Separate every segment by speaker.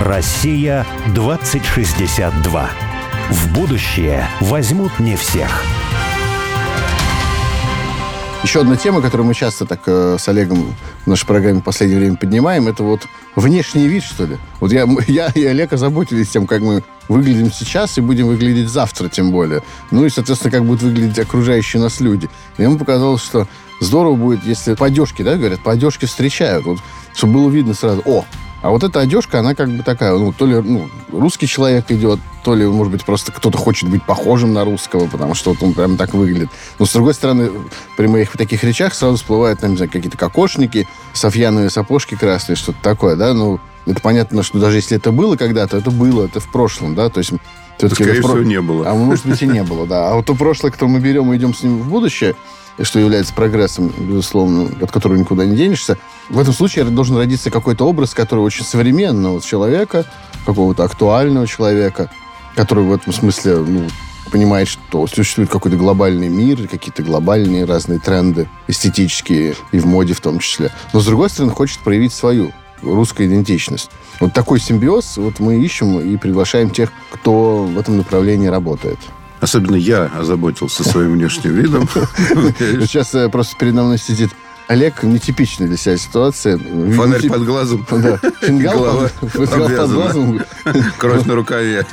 Speaker 1: Россия 2062. В будущее возьмут не всех.
Speaker 2: Еще одна тема, которую мы часто так э, с Олегом в нашей программе в последнее время поднимаем, это вот внешний вид, что ли. Вот я, я и Олег озаботились тем, как мы выглядим сейчас и будем выглядеть завтра, тем более. Ну и, соответственно, как будут выглядеть окружающие нас люди. И ему показалось, что здорово будет, если по одежке, да, говорят, по одежке встречают. Вот, чтобы было видно сразу, о, а вот эта одежка, она как бы такая, ну, то ли ну, русский человек идет, то ли, может быть, просто кто-то хочет быть похожим на русского, потому что вот он прям так выглядит. Но, с другой стороны, при моих таких речах сразу всплывают, там, не знаю, какие-то кокошники, софьяновые сапожки красные, что-то такое, да, ну, это понятно, что даже если это было когда-то, это было, это в прошлом, да, то есть...
Speaker 3: Скорее всего, не было.
Speaker 2: А может быть, и не было, да. А вот то прошлое, которое мы берем и идем с ним в будущее, что является прогрессом, безусловно, от которого никуда не денешься, в этом случае должен родиться какой-то образ, который очень современного человека, какого-то актуального человека, который в этом смысле ну, понимает, что существует какой-то глобальный мир, какие-то глобальные разные тренды, эстетические и в моде в том числе. Но, с другой стороны, хочет проявить свою русскую идентичность. Вот такой симбиоз вот мы ищем и приглашаем тех, кто в этом направлении работает.
Speaker 3: Особенно я озаботился своим внешним видом.
Speaker 2: Сейчас э, просто передо мной сидит Олег нетипичная для себя ситуация.
Speaker 3: Фонарь Нетип... под глазом.
Speaker 2: Да. Фингал под, под глазом.
Speaker 3: Кровь на рукаве.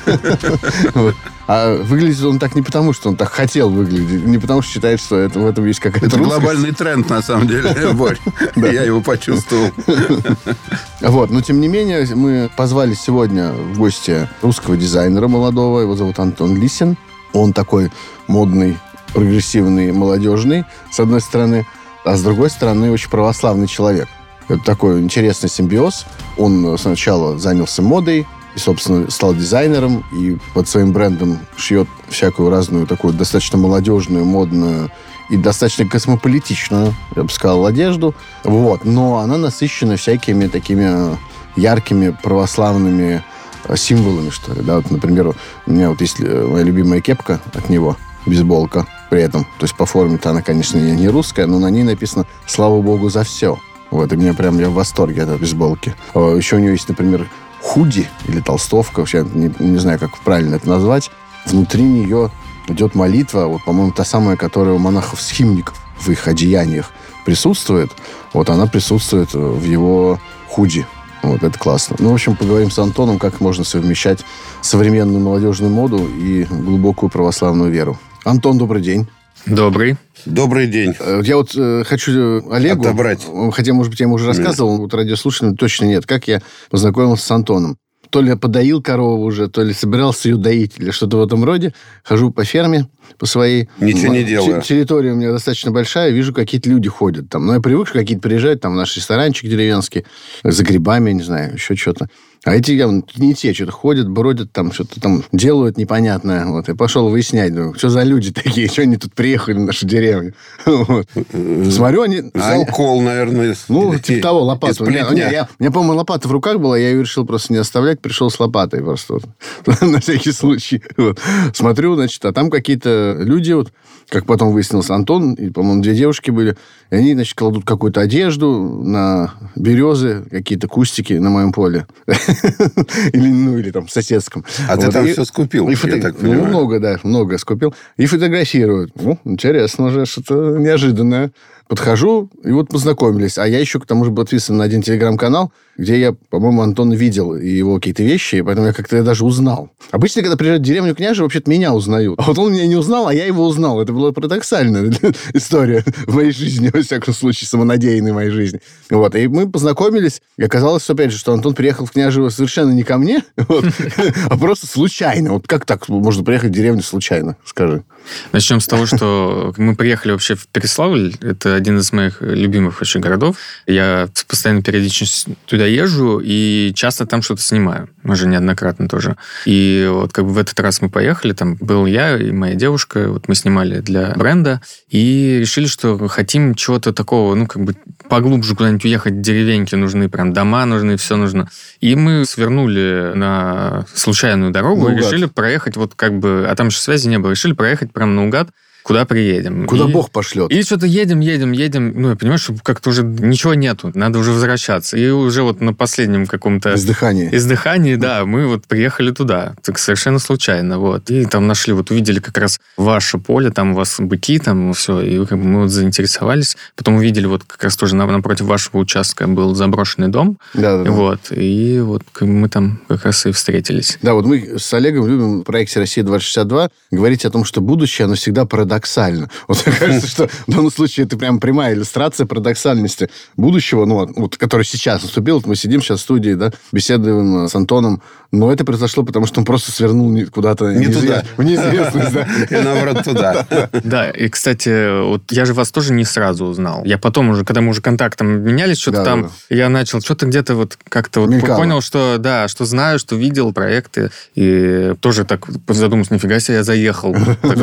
Speaker 2: Вот. А выглядит он так не потому, что он так хотел выглядеть, не потому, что считает, что это, в этом есть какая-то
Speaker 3: Это русскость. глобальный тренд, на самом деле, Борь. Я его почувствовал.
Speaker 2: Вот, но тем не менее, мы позвали сегодня в гости русского дизайнера молодого, его зовут Антон Лисин. Он такой модный, прогрессивный, молодежный, с одной стороны, а с другой стороны, очень православный человек. Это такой интересный симбиоз. Он сначала занялся модой, и, собственно, стал дизайнером, и под своим брендом шьет всякую разную такую достаточно молодежную, модную и достаточно космополитичную, я бы сказал, одежду. Вот. Но она насыщена всякими такими яркими православными символами, что ли. Да? Вот, например, у меня вот есть э, моя любимая кепка от него, бейсболка при этом. То есть по форме-то она, конечно, не русская, но на ней написано «Слава Богу за все». Вот, и мне прям, я в восторге от этой бейсболки. А, Еще у него есть, например, худи или толстовка, вообще не, не знаю, как правильно это назвать. Внутри нее идет молитва, вот, по-моему, та самая, которая у монахов-схимников в их одеяниях присутствует. Вот она присутствует в его худи. Вот, это классно. Ну, в общем, поговорим с Антоном, как можно совмещать современную молодежную моду и глубокую православную веру. Антон, добрый день.
Speaker 4: Добрый.
Speaker 3: Добрый день.
Speaker 2: Э, я вот э, хочу э, Олегу...
Speaker 3: Отобрать.
Speaker 2: Хотя, может быть, я ему уже рассказывал, нет. вот радиослушателям точно нет. Как я познакомился с Антоном. То ли я подоил корову уже, то ли собирался ее доить, или что-то в этом роде. Хожу по ферме, по своей...
Speaker 3: Ничего не делаю.
Speaker 2: Территория у меня достаточно большая, вижу, какие-то люди ходят там. Но я привык, что какие-то приезжают там в наш ресторанчик деревенский, за грибами, не знаю, еще что-то. А эти явно не те, что-то ходят, бродят, там что-то там делают непонятное. Вот. Я пошел выяснять, думаю, что за люди такие, что они тут приехали в нашу деревню. Вот. Смотрю, они...
Speaker 3: Взял а, кол, наверное.
Speaker 2: Ну, типа того, лопату. У меня, я, у меня, по-моему, лопата в руках была, я ее решил просто не оставлять, пришел с лопатой просто. Вот. На всякий случай. Вот. Смотрю, значит, а там какие-то люди, вот, как потом выяснилось, Антон, и, по-моему, две девушки были, и они, значит, кладут какую-то одежду на березы, какие-то кустики на моем поле. или, ну, или там в соседском.
Speaker 3: А ты там все скупил, я так понимаю.
Speaker 2: Ну, много, да, много скупил. И фотографируют. Ну, интересно уже, что-то неожиданное. Подхожу, и вот познакомились. А я еще, к тому же, был подписан на один телеграм-канал, где я, по-моему, Антон видел его какие-то вещи, и поэтому я как-то даже узнал. Обычно, когда приезжают в деревню княжи, вообще-то меня узнают. А вот он меня не узнал, а я его узнал. Это была парадоксальная история в моей жизни, во всяком случае, самонадеянной моей жизни. Вот. И мы познакомились, и оказалось, опять же, что Антон приехал в княжево совершенно не ко мне, а просто случайно. Вот как так можно приехать в деревню случайно, скажи?
Speaker 4: Начнем с того, что мы приехали вообще в Переславль. Это один из моих любимых очень городов. Я с постоянной периодичностью туда езжу и часто там что-то снимаю. Уже неоднократно тоже. И вот как бы в этот раз мы поехали, там был я и моя девушка, вот мы снимали для бренда и решили, что хотим чего-то такого, ну, как бы поглубже куда-нибудь уехать, деревеньки нужны, прям дома нужны, все нужно. И мы свернули на случайную дорогу ну, и решили проехать вот как бы, а там же связи не было, решили проехать прям наугад куда приедем.
Speaker 2: Куда
Speaker 4: И-
Speaker 2: Бог пошлет.
Speaker 4: И что-то едем, едем, едем. Ну, я понимаю, что как-то уже ничего нету. Надо уже возвращаться. И уже вот на последнем каком-то
Speaker 2: Издыхание.
Speaker 4: издыхании, да, мы вот приехали туда. Так совершенно случайно, вот. И там нашли, вот увидели как раз ваше поле, там у вас быки, там все. И как бы мы вот заинтересовались. Потом увидели вот как раз тоже на- напротив вашего участка был заброшенный дом.
Speaker 2: Да, да, да.
Speaker 4: Вот. И вот мы там как раз и встретились.
Speaker 2: Да, вот мы с Олегом любим в проекте «Россия-2062» говорить о том, что будущее, оно всегда парадоксально. Вот мне кажется, что в данном случае это прям прямая иллюстрация парадоксальности будущего, ну, вот, который сейчас наступил. Вот мы сидим сейчас в студии, да, беседуем э, с Антоном, но это произошло, потому что он просто свернул куда-то
Speaker 3: Не
Speaker 2: неизве-
Speaker 3: туда.
Speaker 2: в неизвестность. да.
Speaker 3: И наоборот туда.
Speaker 4: Да, и, кстати, вот я же вас тоже не сразу узнал. Я потом уже, когда мы уже контактом менялись, что-то
Speaker 2: Да,
Speaker 4: там,
Speaker 2: да,
Speaker 4: я начал, что-то где-то вот как-то вот
Speaker 2: Мелькало.
Speaker 4: понял, что да, что знаю, что видел проекты, и тоже так задумался, нифига себе, я заехал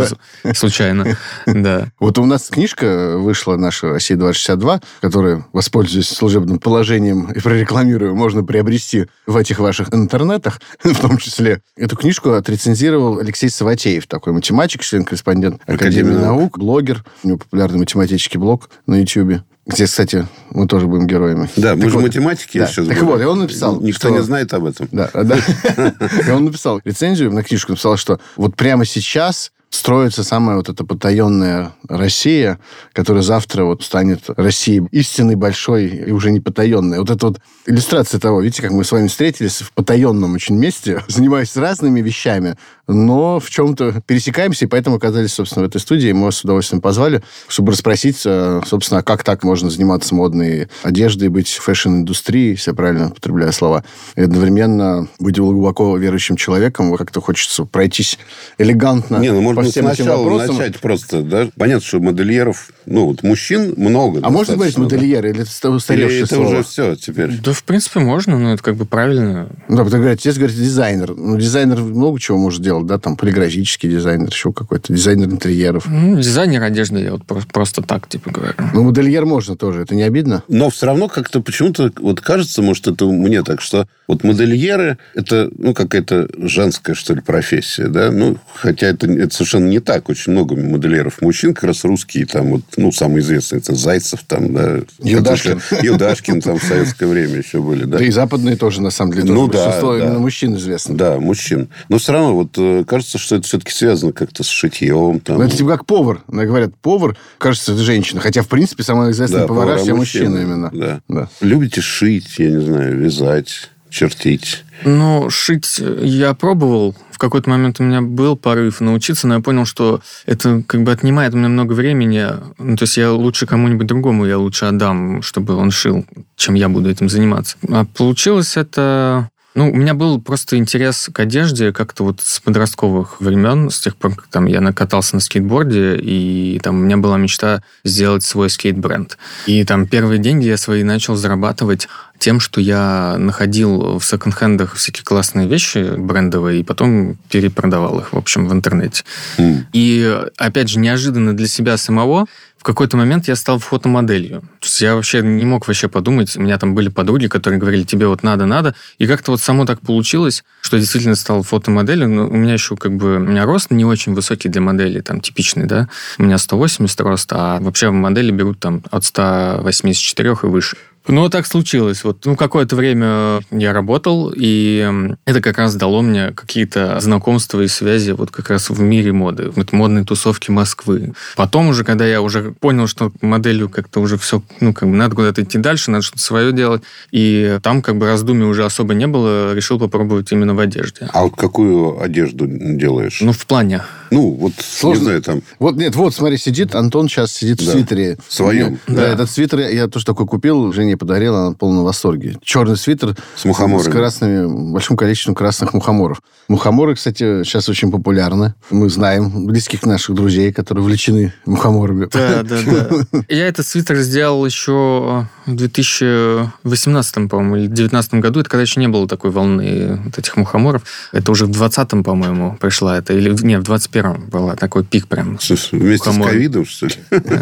Speaker 4: случайно. Да.
Speaker 2: Вот у нас книжка вышла, наша «Россия-2062», которую, воспользуясь служебным положением и прорекламирую, можно приобрести в этих ваших интернетах, в том числе. Эту книжку отрецензировал Алексей Саватеев, такой математик, член-корреспондент Академии
Speaker 3: Академии
Speaker 2: наук, блогер. У него популярный математический блог на YouTube, где, кстати, мы тоже будем героями.
Speaker 3: Да, мы
Speaker 2: Так
Speaker 3: же
Speaker 2: вот,
Speaker 3: математики
Speaker 2: да.
Speaker 3: сейчас
Speaker 2: Так
Speaker 3: будем.
Speaker 2: вот, и он написал,
Speaker 3: Никто
Speaker 2: что-
Speaker 3: не знает об этом.
Speaker 2: Да, да. И он написал рецензию на книжку, написал, что вот прямо сейчас строится самая вот эта потаенная Россия, которая завтра вот станет Россией истинной, большой и уже не потаенной. Вот это вот иллюстрация того, видите, как мы с вами встретились в потаенном очень месте, занимаясь разными вещами, но в чем-то пересекаемся, и поэтому оказались, собственно, в этой студии. Мы вас с удовольствием позвали, чтобы расспросить, э, собственно, а как так можно заниматься модной одеждой, быть в фэшн-индустрии, если я правильно употребляю слова, и одновременно быть глубоко верующим человеком. Как-то хочется пройтись элегантно
Speaker 3: Не, ну, может
Speaker 2: по
Speaker 3: быть,
Speaker 2: всем этим вопросам.
Speaker 3: начать просто, да? Понятно, что модельеров, ну, вот мужчин много.
Speaker 2: А можно говорить модельеры, или это
Speaker 3: Или
Speaker 2: устаревшее
Speaker 3: это
Speaker 2: слово?
Speaker 3: уже все теперь?
Speaker 4: Да, в принципе, можно, но это как бы правильно.
Speaker 2: Ну, Да, потому говорят, здесь говорит дизайнер. Ну, дизайнер много чего может делать, да, там полиграфический дизайнер, еще какой-то, дизайнер интерьеров.
Speaker 4: Ну, дизайнер одежды, я вот про- просто так, типа, говорю.
Speaker 2: Ну, модельер можно тоже, это не обидно?
Speaker 3: Но все равно как-то почему-то вот кажется, может, это мне так, что вот модельеры это ну какая-то женская что ли профессия, да? Ну хотя это, это совершенно не так. Очень много модельеров мужчин, как раз русские там вот ну самый известный это Зайцев там, да,
Speaker 2: Юдашкин.
Speaker 3: Юдашкин там в советское время еще были, да.
Speaker 2: Да и западные тоже, на самом деле,
Speaker 3: Ну да,
Speaker 2: большинство
Speaker 3: да.
Speaker 2: именно мужчин известно.
Speaker 3: Да, мужчин. Но все равно вот э, кажется, что это все-таки связано как-то с шитьем. Там.
Speaker 2: Ну, это типа как повар. Ну, Говорят, повар, кажется, это женщина. Хотя, в принципе, самая известная
Speaker 3: Да,
Speaker 2: повара
Speaker 3: повара
Speaker 2: все мужчины
Speaker 3: мужчины,
Speaker 2: именно.
Speaker 3: да.
Speaker 2: Да.
Speaker 3: Любите шить, я не знаю, вязать, чертить.
Speaker 4: Ну, шить я пробовал. В какой-то момент у меня был порыв научиться, но я понял, что это как бы отнимает у меня много времени. Ну, то есть я лучше кому-нибудь другому, я лучше отдам, чтобы он шил, чем я буду этим заниматься. А получилось это... Ну, у меня был просто интерес к одежде как-то вот с подростковых времен, с тех пор, как там я накатался на скейтборде, и там у меня была мечта сделать свой скейт-бренд. И там первые деньги я свои начал зарабатывать тем, что я находил в секонд-хендах всякие классные вещи брендовые, и потом перепродавал их, в общем, в интернете.
Speaker 3: М.
Speaker 4: И, опять же, неожиданно для себя самого, в какой-то момент я стал фотомоделью. То есть я вообще не мог вообще подумать. У меня там были подруги, которые говорили, тебе вот надо, надо. И как-то вот само так получилось, что я действительно стал фотомоделью. Но у меня еще как бы... У меня рост не очень высокий для модели, там, типичный, да. У меня 180 рост, а вообще модели берут там от 184 и выше. Ну, так случилось. Вот, ну, какое-то время я работал, и это как раз дало мне какие-то знакомства и связи вот как раз в мире моды, вот модной тусовки Москвы. Потом уже, когда я уже понял, что моделью как-то уже все, ну, как бы надо куда-то идти дальше, надо что-то свое делать, и там как бы раздумий уже особо не было, решил попробовать именно в одежде.
Speaker 3: А вот какую одежду делаешь?
Speaker 4: Ну, в плане.
Speaker 3: Ну, вот,
Speaker 2: Сложно.
Speaker 3: не знаю, там...
Speaker 2: Вот, нет, вот, смотри, сидит, Антон сейчас сидит в
Speaker 3: Да.
Speaker 2: свитере.
Speaker 3: Своем.
Speaker 2: Да,
Speaker 4: Да.
Speaker 2: этот свитер я- тоже такой купил, жене подарил, она в полном восторге. Черный свитер
Speaker 3: С мухоморами.
Speaker 2: С красными, большим количеством красных мухоморов. Мухоморы, кстати, сейчас очень популярны. Мы знаем близких наших друзей, которые увлечены мухоморами.
Speaker 4: Да, да, да. Я этот свитер сделал еще в 2018, по-моему, или 2019 году. Это когда еще не было такой волны вот этих мухоморов. Это уже в 2020, по-моему, пришла это. Или, не, в 2021 была такой пик прям.
Speaker 3: Вместе
Speaker 4: Мухомор.
Speaker 3: с ковидом, что ли?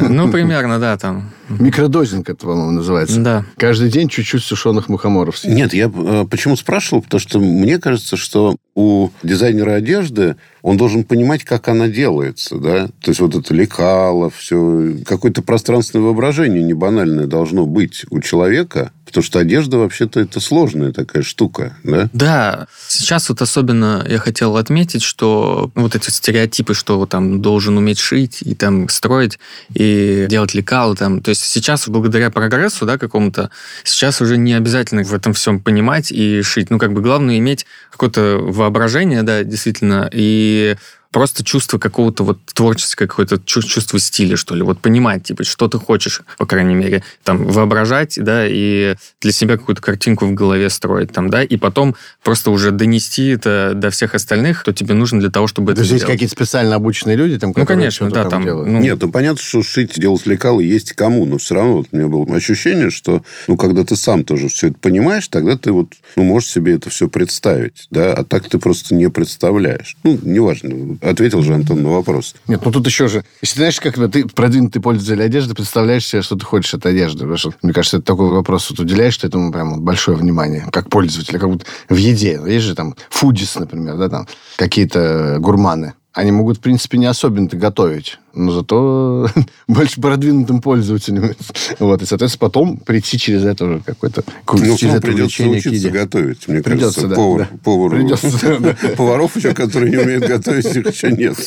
Speaker 4: Ну, примерно, да, там.
Speaker 2: Микродозинг это, по-моему, называется.
Speaker 4: Да.
Speaker 2: Каждый день чуть-чуть сушеных мухоморов. съесть.
Speaker 3: Нет, я э, почему спрашивал? Потому что мне кажется, что у дизайнера одежды он должен понимать, как она делается, да? То есть вот это лекало, все, какое-то пространственное воображение не банальное должно быть у человека, потому что одежда вообще-то это сложная такая штука, да?
Speaker 4: Да, сейчас вот особенно я хотел отметить, что вот эти стереотипы, что вот там должен уметь шить и там строить и делать лекалы там, то есть сейчас благодаря прогрессу, да, какому-то, сейчас уже не обязательно в этом всем понимать и шить, ну как бы главное иметь какое-то воображение, да, действительно, и просто чувство какого-то вот творческое какое-то чу- чувство стиля, что ли, вот понимать, типа, что ты хочешь, по крайней мере, там, воображать, да, и для себя какую-то картинку в голове строить, там, да, и потом просто уже донести это до всех остальных, кто тебе нужен для того, чтобы
Speaker 2: То
Speaker 4: это
Speaker 2: есть есть
Speaker 4: сделать.
Speaker 2: какие-то специально обученные люди, там,
Speaker 4: Ну, конечно, да, там,
Speaker 2: делают?
Speaker 4: ну,
Speaker 3: Нет, ну понятно, что шить, делать лекалы есть кому, но все равно вот у меня было ощущение, что, ну, когда ты сам тоже все это понимаешь, тогда ты вот, ну, можешь себе это все представить, да, а так ты просто не представляешь. Ну, неважно, ответил же Антон на вопрос.
Speaker 2: Нет, ну тут еще же... Если ты знаешь, как ты продвинутый пользователь одежды, представляешь себе, что ты хочешь от одежды. Потому что, мне кажется, это такой вопрос, вот уделяешь ты этому прям большое внимание, как пользователь, как будто в еде. Есть же там фудис, например, да, там какие-то гурманы. Они могут, в принципе, не особенно-то готовить, но зато больше продвинутым пользователем. Вот, и, соответственно, потом прийти через это уже какой-то...
Speaker 3: Ну,
Speaker 2: через это
Speaker 3: придется учиться
Speaker 2: еде.
Speaker 3: готовить, мне
Speaker 2: Придется,
Speaker 3: кажется,
Speaker 2: да,
Speaker 3: повар,
Speaker 2: да.
Speaker 3: повару.
Speaker 2: Придется, да.
Speaker 3: Поваров еще, которые не умеют готовить, их еще нет.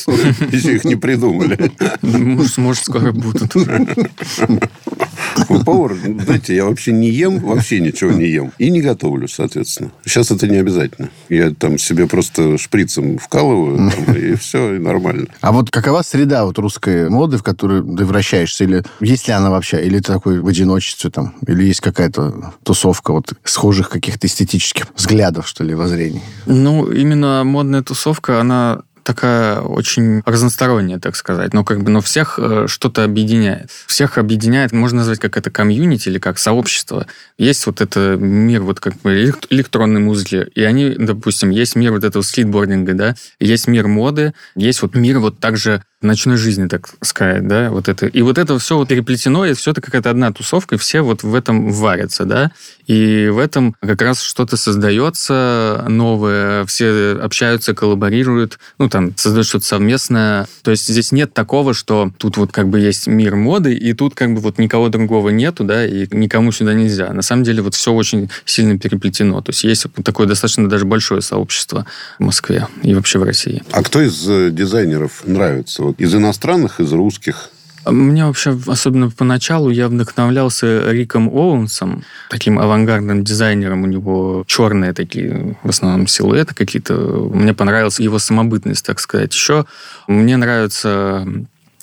Speaker 3: Еще их не придумали.
Speaker 4: Может, может, скоро будут.
Speaker 3: Ну, Повар, знаете, я вообще не ем, вообще ничего не ем. И не готовлю, соответственно. Сейчас это не обязательно. Я там себе просто шприцем вкалываю, там, и все, и нормально.
Speaker 2: А вот какова среда вот русской моды, в которой ты вращаешься? Или есть ли она вообще? Или ты такой в одиночестве там? Или есть какая-то тусовка вот схожих каких-то эстетических взглядов, что ли, воззрений?
Speaker 4: Ну, именно модная тусовка, она такая очень разносторонняя, так сказать. Но как бы, но всех э, что-то объединяет. Всех объединяет, можно назвать как это комьюнити или как сообщество. Есть вот это мир вот как бы элект- электронной музыки, и они, допустим, есть мир вот этого скейтбординга, да, есть мир моды, есть вот мир вот также ночной жизни, так сказать, да, вот это. И вот это все вот переплетено, и все это какая-то одна тусовка, и все вот в этом варятся, да, и в этом как раз что-то создается новое, все общаются, коллаборируют, ну, там, создают что-то совместное. То есть здесь нет такого, что тут вот как бы есть мир моды, и тут как бы вот никого другого нету, да, и никому сюда нельзя. На самом деле вот все очень сильно переплетено. То есть есть такое достаточно даже большое сообщество в Москве и вообще в России.
Speaker 3: А кто из э, дизайнеров нравится? Из иностранных, из русских?
Speaker 4: Мне вообще, особенно поначалу, я вдохновлялся Риком Оуэнсом, таким авангардным дизайнером. У него черные такие, в основном, силуэты какие-то. Мне понравилась его самобытность, так сказать. Еще мне нравятся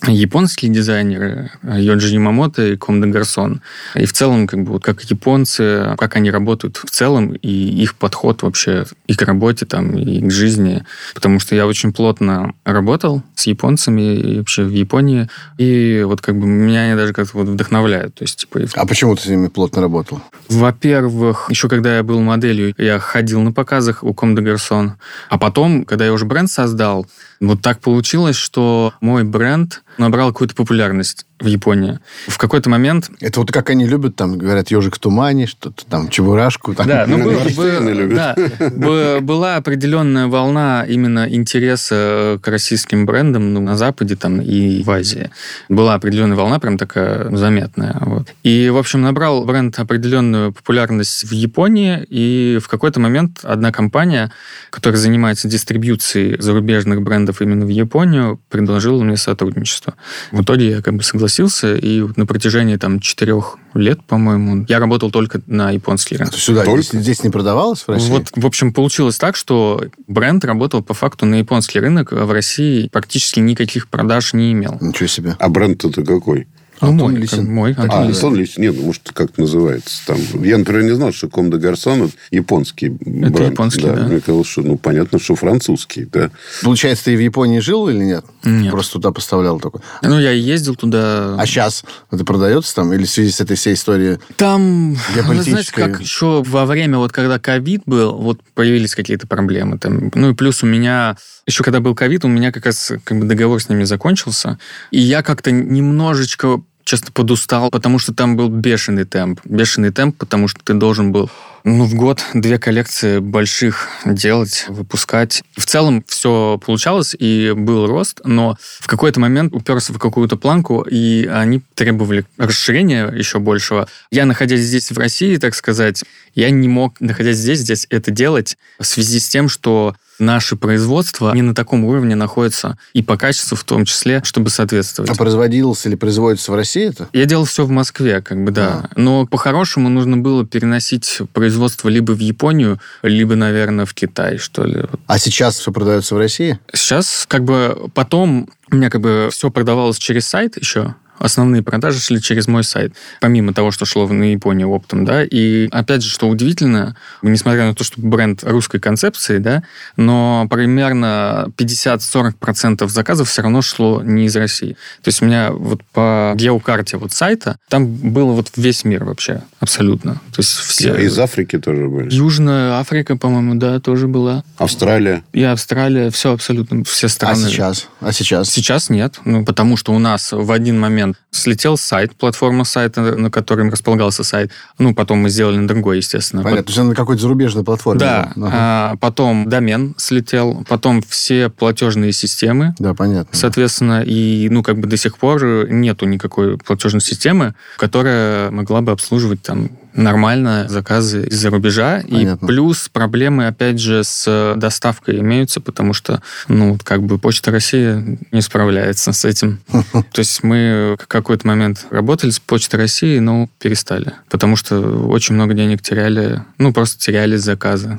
Speaker 4: японские дизайнеры Йоджи Ямамото и Ком де Гарсон. И в целом, как бы, вот как японцы, как они работают в целом, и их подход вообще и к работе, там, и к жизни. Потому что я очень плотно работал с японцами и вообще в Японии. И вот как бы меня они даже как-то вот вдохновляют. То есть, типа,
Speaker 2: А почему ты с ними плотно работал?
Speaker 4: во-первых, еще когда я был моделью, я ходил на показах у Ком де Гарсон. А потом, когда я уже бренд создал, вот так получилось, что мой бренд набрал какую-то популярность в Японии. В какой-то момент...
Speaker 2: Это вот как они любят, там, говорят, ежик в тумане, что-то там, чебурашку. Там.
Speaker 4: Да, ну, было-
Speaker 3: Эйнштейна
Speaker 4: бы-
Speaker 3: любят.
Speaker 4: да, бы- была определенная волна именно интереса к российским брендам ну, на Западе там, и в Азии. Была определенная волна, прям такая заметная. Вот. И, в общем, набрал бренд определенную популярность в Японии, и в какой-то момент одна компания, которая занимается дистрибьюцией зарубежных брендов именно в Японию, предложила мне сотрудничество. В итоге я как бы согласился, и вот на протяжении там четырех лет, по-моему, я работал только на японский
Speaker 2: А
Speaker 4: рынок.
Speaker 2: то сюда
Speaker 3: Только?
Speaker 2: здесь, здесь не продавалось в России?
Speaker 4: Вот, в общем, получилось так, что бренд работал по факту на японский рынок, а в России практически никаких продаж не имел.
Speaker 2: Ничего себе.
Speaker 3: А бренд это какой?
Speaker 4: Ну,
Speaker 2: Антон
Speaker 4: мой,
Speaker 2: Лисин.
Speaker 4: мой, Антон
Speaker 3: А,
Speaker 4: Лисин.
Speaker 3: Антон Лисин. Нет, ну, может, как это называется. Там, я, например, не знал, что Ком де Гарсон это японский бренд.
Speaker 4: японский, да.
Speaker 3: Мне казалось, что, ну, понятно, что французский, да.
Speaker 2: Получается, ты и в Японии жил или нет?
Speaker 4: Нет.
Speaker 2: Просто туда поставлял только.
Speaker 4: Ну, я ездил туда.
Speaker 2: А сейчас это продается там? Или в связи с этой всей историей?
Speaker 4: Там, вы знаете, как еще во время, вот когда ковид был, вот появились какие-то проблемы. Там. Ну и плюс у меня, еще когда был ковид, у меня как раз как бы договор с ними закончился. И я как-то немножечко честно, подустал, потому что там был бешеный темп. Бешеный темп, потому что ты должен был ну, в год две коллекции больших делать, выпускать. В целом все получалось, и был рост, но в какой-то момент уперся в какую-то планку, и они требовали расширения еще большего. Я, находясь здесь, в России, так сказать, я не мог, находясь здесь, здесь это делать в связи с тем, что наши производства не на таком уровне находятся, и по качеству в том числе, чтобы соответствовать.
Speaker 2: А производился или производится в России это?
Speaker 4: Я делал все в Москве, как бы, да. А. Но по-хорошему нужно было переносить производство либо в Японию, либо, наверное, в Китай, что ли.
Speaker 2: А сейчас все продается в России?
Speaker 4: Сейчас, как бы, потом у меня как бы все продавалось через сайт еще, основные продажи шли через мой сайт, помимо того, что шло на Японию оптом, да, и опять же, что удивительно, несмотря на то, что бренд русской концепции, да, но примерно 50-40% заказов все равно шло не из России. То есть у меня вот по геокарте вот сайта, там было вот весь мир вообще, абсолютно. То есть все...
Speaker 3: Из Африки тоже были?
Speaker 4: Южная Африка, по-моему, да, тоже была.
Speaker 3: Австралия?
Speaker 4: И Австралия, все абсолютно, все страны.
Speaker 2: А сейчас? А сейчас?
Speaker 4: Сейчас нет, ну, потому что у нас в один момент слетел сайт, платформа сайта, на котором располагался сайт. Ну, потом мы сделали на другой, естественно.
Speaker 2: Понятно, то есть на какой-то зарубежной платформе.
Speaker 4: Да. Ага. А, потом домен слетел, потом все платежные системы.
Speaker 2: Да, понятно.
Speaker 4: Соответственно, и, ну, как бы до сих пор нету никакой платежной системы, которая могла бы обслуживать там нормально заказы из-за рубежа. Понятно. И плюс проблемы, опять же, с доставкой имеются, потому что, ну, как бы Почта России не справляется с этим. То есть мы в какой-то момент работали с Почтой России, но перестали. Потому что очень много денег теряли, ну, просто теряли заказы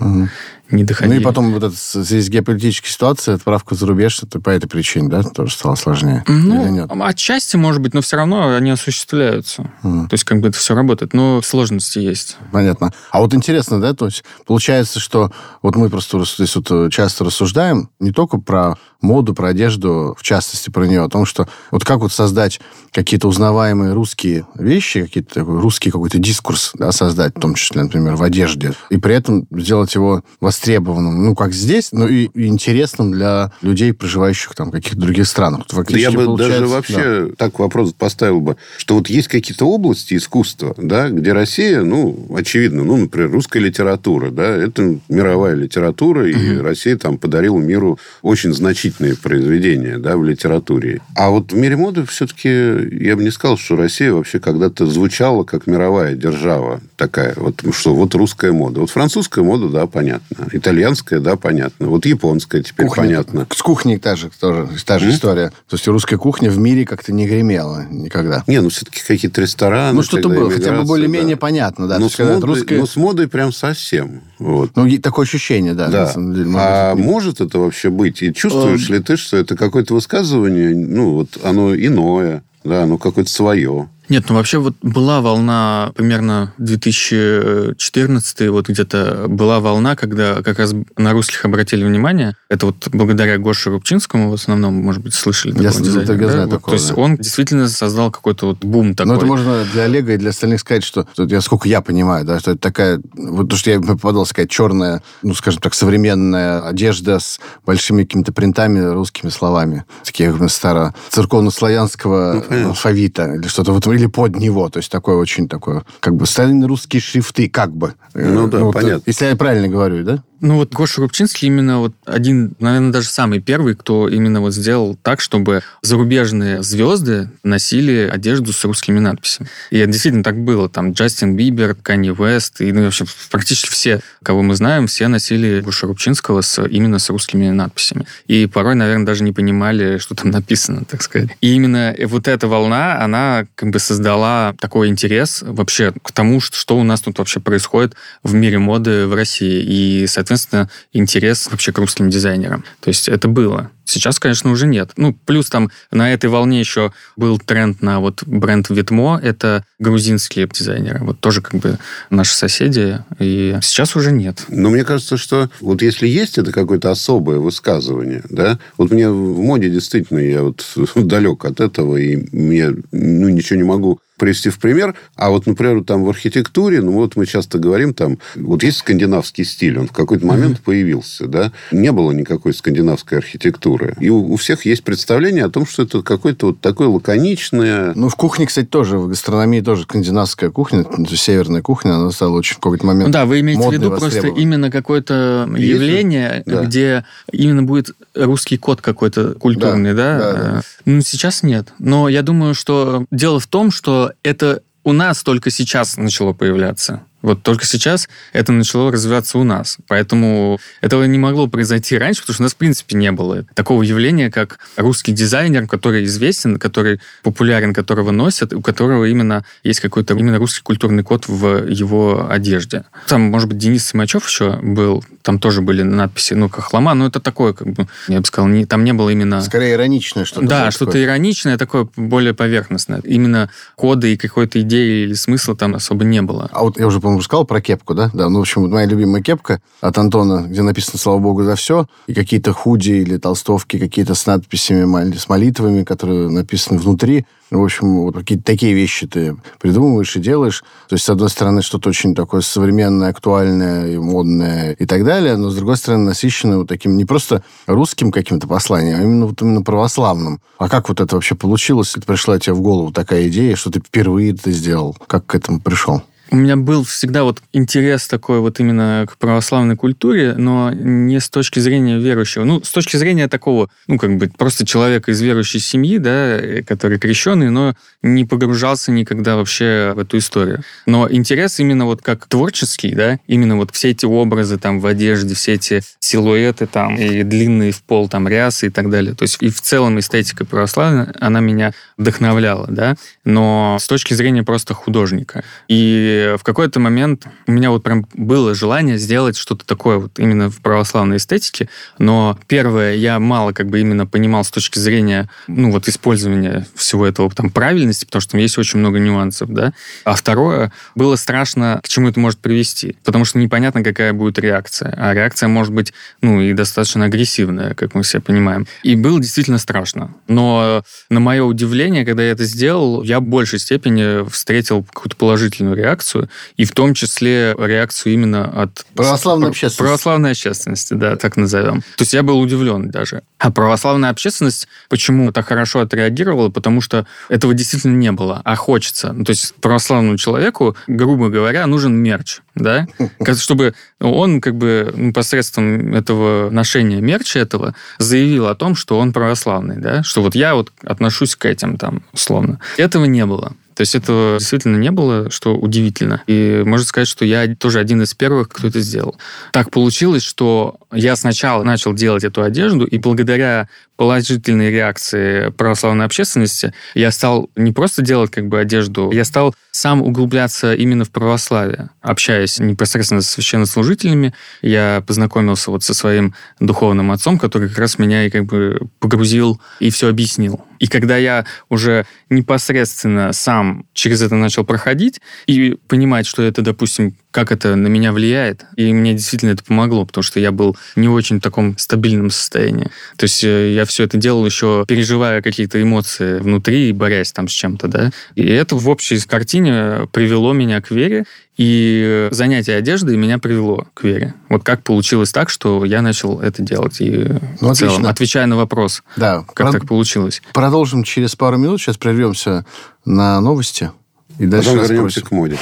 Speaker 4: не доходили.
Speaker 2: Ну и потом вот эта здесь геополитическая ситуация, отправка за рубеж, это по этой причине, да, тоже стало сложнее?
Speaker 4: Ну, Или нет? отчасти, может быть, но все равно они осуществляются. Mm. То есть как бы это все работает, но сложности есть.
Speaker 2: Понятно. А вот интересно, да, то есть получается, что вот мы просто здесь вот э, часто рассуждаем не только про моду, про одежду, в частности, про нее, о том, что вот как вот создать какие-то узнаваемые русские вещи, какие-то русский какой-то дискурс да, создать, в том числе, например, в одежде, и при этом сделать его востребованным, ну, как здесь, но и, и интересным для людей, проживающих там в каких-то других странах.
Speaker 3: Вот, я бы даже вообще да. так вопрос поставил бы, что вот есть какие-то области искусства, да, где Россия, ну, очевидно, ну, например, русская литература, да, это мировая литература, и uh-huh. Россия там подарила миру очень значительные произведения, да, в литературе. А вот в мире моды все-таки я бы не сказал, что Россия вообще когда-то звучала как мировая держава такая, вот что вот русская мода. Вот французская мода, да, понятно. Итальянская, да, понятно. Вот японская теперь кухня, понятно.
Speaker 2: С кухней та же, тоже, та же mm? история. То есть русская кухня в мире как-то не гремела никогда.
Speaker 3: Не, ну все-таки какие-то рестораны.
Speaker 2: Ну что-то было, хотя бы более-менее да. понятно, да.
Speaker 3: Но, с модой, русская... но с модой прям совсем. Вот.
Speaker 2: Ну, такое ощущение, да.
Speaker 3: да. Деле, а быть. может это вообще быть? И чувствуешь um... ли ты, что это какое-то высказывание, ну, вот оно иное, да, оно какое-то свое?
Speaker 4: Нет, ну вообще вот была волна примерно 2014 вот где-то была волна, когда как раз на русских обратили внимание. Это вот благодаря Гоше Рубчинскому в основном, может быть, слышали
Speaker 2: я такого дизайнера. Я знаю да? такого,
Speaker 4: То есть да. он действительно создал какой-то вот бум такой.
Speaker 2: Ну это можно для Олега и для остальных сказать, что, что я сколько я понимаю, да, что это такая, вот то, что я попадался, такая черная, ну, скажем так, современная одежда с большими какими-то принтами, русскими словами. Такие старо церковно-славянского ну, алфавита или что-то вот или под него. То есть такое очень такое, как бы старинные русские шрифты, как бы.
Speaker 3: Ну да, ну, понятно. Вот,
Speaker 2: если я правильно говорю, да?
Speaker 4: Ну вот Гоша Рубчинский именно вот один, наверное, даже самый первый, кто именно вот сделал так, чтобы зарубежные звезды носили одежду с русскими надписями. И действительно так было. Там Джастин Бибер, Канни Вест, и ну, вообще практически все, кого мы знаем, все носили Гоша Рубчинского с, именно с русскими надписями. И порой, наверное, даже не понимали, что там написано, так сказать. И именно вот эта волна, она как бы создала такой интерес вообще к тому, что у нас тут вообще происходит в мире моды в России. И, соответственно, соответственно, интерес вообще к русским дизайнерам. То есть это было. Сейчас, конечно, уже нет. Ну, плюс там на этой волне еще был тренд на вот бренд Витмо. Это грузинские дизайнеры. Вот тоже как бы наши соседи. И сейчас уже нет.
Speaker 3: Но мне кажется, что вот если есть это какое-то особое высказывание, да, вот мне в моде действительно, я вот далек от этого, и мне ну, ничего не могу привести в пример. А вот, например, там в архитектуре, ну вот мы часто говорим, там, вот есть скандинавский стиль, он в какой-то момент mm-hmm. появился, да, не было никакой скандинавской архитектуры. И у, у всех есть представление о том, что это какое-то вот такое лаконичное...
Speaker 2: Ну, в кухне, кстати, тоже, в гастрономии тоже скандинавская кухня, северная кухня, она стала очень в какой-то момент
Speaker 4: ну, Да, вы имеете в виду просто именно какое-то явление, да. где именно будет русский код какой-то культурный, да? да? да, да. Ну, сейчас нет. Но я думаю, что дело в том, что это у нас только сейчас начало появляться. Вот только сейчас это начало развиваться у нас. Поэтому этого не могло произойти раньше, потому что у нас, в принципе, не было такого явления, как русский дизайнер, который известен, который популярен, которого носят, у которого именно есть какой-то именно русский культурный код в его одежде. Там, может быть, Денис Симачев еще был, там тоже были надписи, ну, Хохлома, но это такое, как бы, я бы сказал, не, там не было именно...
Speaker 2: Скорее ироничное что-то.
Speaker 4: Да, что-то ироничное, такое более поверхностное. Именно коды и какой-то идеи или смысла там особо не было.
Speaker 2: А вот я уже, по-моему, сказал про кепку, да? Да, ну, в общем, моя любимая кепка от Антона, где написано «Слава Богу за все», и какие-то худи или толстовки, какие-то с надписями, с молитвами, которые написаны внутри. В общем, вот какие-то такие вещи ты придумываешь и делаешь. То есть, с одной стороны, что-то очень такое современное, актуальное и модное и так далее, но, с другой стороны, насыщенное вот таким не просто русским каким-то посланием, а именно вот именно православным. А как вот это вообще получилось? Это пришла тебе в голову такая идея, что ты впервые это сделал? Как к этому пришел?
Speaker 4: У меня был всегда вот интерес такой вот именно к православной культуре, но не с точки зрения верующего. Ну, с точки зрения такого, ну, как бы просто человека из верующей семьи, да, который крещенный, но не погружался никогда вообще в эту историю. Но интерес именно вот как творческий, да, именно вот все эти образы там в одежде, все эти силуэты там и длинные в пол там рясы и так далее. То есть и в целом эстетика православная, она меня вдохновляла, да, но с точки зрения просто художника. И в какой-то момент у меня вот прям было желание сделать что-то такое вот именно в православной эстетике, но первое, я мало как бы именно понимал с точки зрения, ну, вот использования всего этого там правильности, потому что там есть очень много нюансов, да. А второе, было страшно, к чему это может привести, потому что непонятно, какая будет реакция. А реакция может быть, ну, и достаточно агрессивная, как мы все понимаем. И было действительно страшно. Но на мое удивление, когда я это сделал, я в большей степени встретил какую-то положительную реакцию, реакцию, и в том числе реакцию именно от...
Speaker 2: Православной общественности.
Speaker 4: Православной общественности, да, так назовем. То есть я был удивлен даже. А православная общественность почему так хорошо отреагировала? Потому что этого действительно не было, а хочется. Ну, то есть православному человеку, грубо говоря, нужен мерч, да, чтобы он как бы ну, посредством этого ношения мерча этого заявил о том, что он православный, да, что вот я вот отношусь к этим там условно. Этого не было. То есть этого действительно не было, что удивительно. И можно сказать, что я тоже один из первых, кто это сделал. Так получилось, что я сначала начал делать эту одежду, и благодаря положительной реакции православной общественности я стал не просто делать как бы одежду, я стал сам углубляться именно в православие. Общаясь непосредственно с священнослужителями, я познакомился вот со своим духовным отцом, который как раз меня и как бы погрузил и все объяснил. И когда я уже непосредственно сам через это начал проходить и понимать, что это, допустим, как это на меня влияет. И мне действительно это помогло, потому что я был не очень в таком стабильном состоянии. То есть э, я все это делал еще переживая какие-то эмоции внутри и борясь там с чем-то, да. И это в общей картине привело меня к вере, и занятие одеждой меня привело к вере. Вот как получилось так, что я начал это делать. И ну, в целом, отвечая на вопрос,
Speaker 2: да.
Speaker 4: как Прод... так получилось.
Speaker 2: Продолжим через пару минут. Сейчас прервемся на новости.
Speaker 3: И дальше Потом вернемся к моде.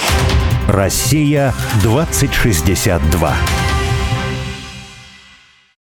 Speaker 1: Россия 2062.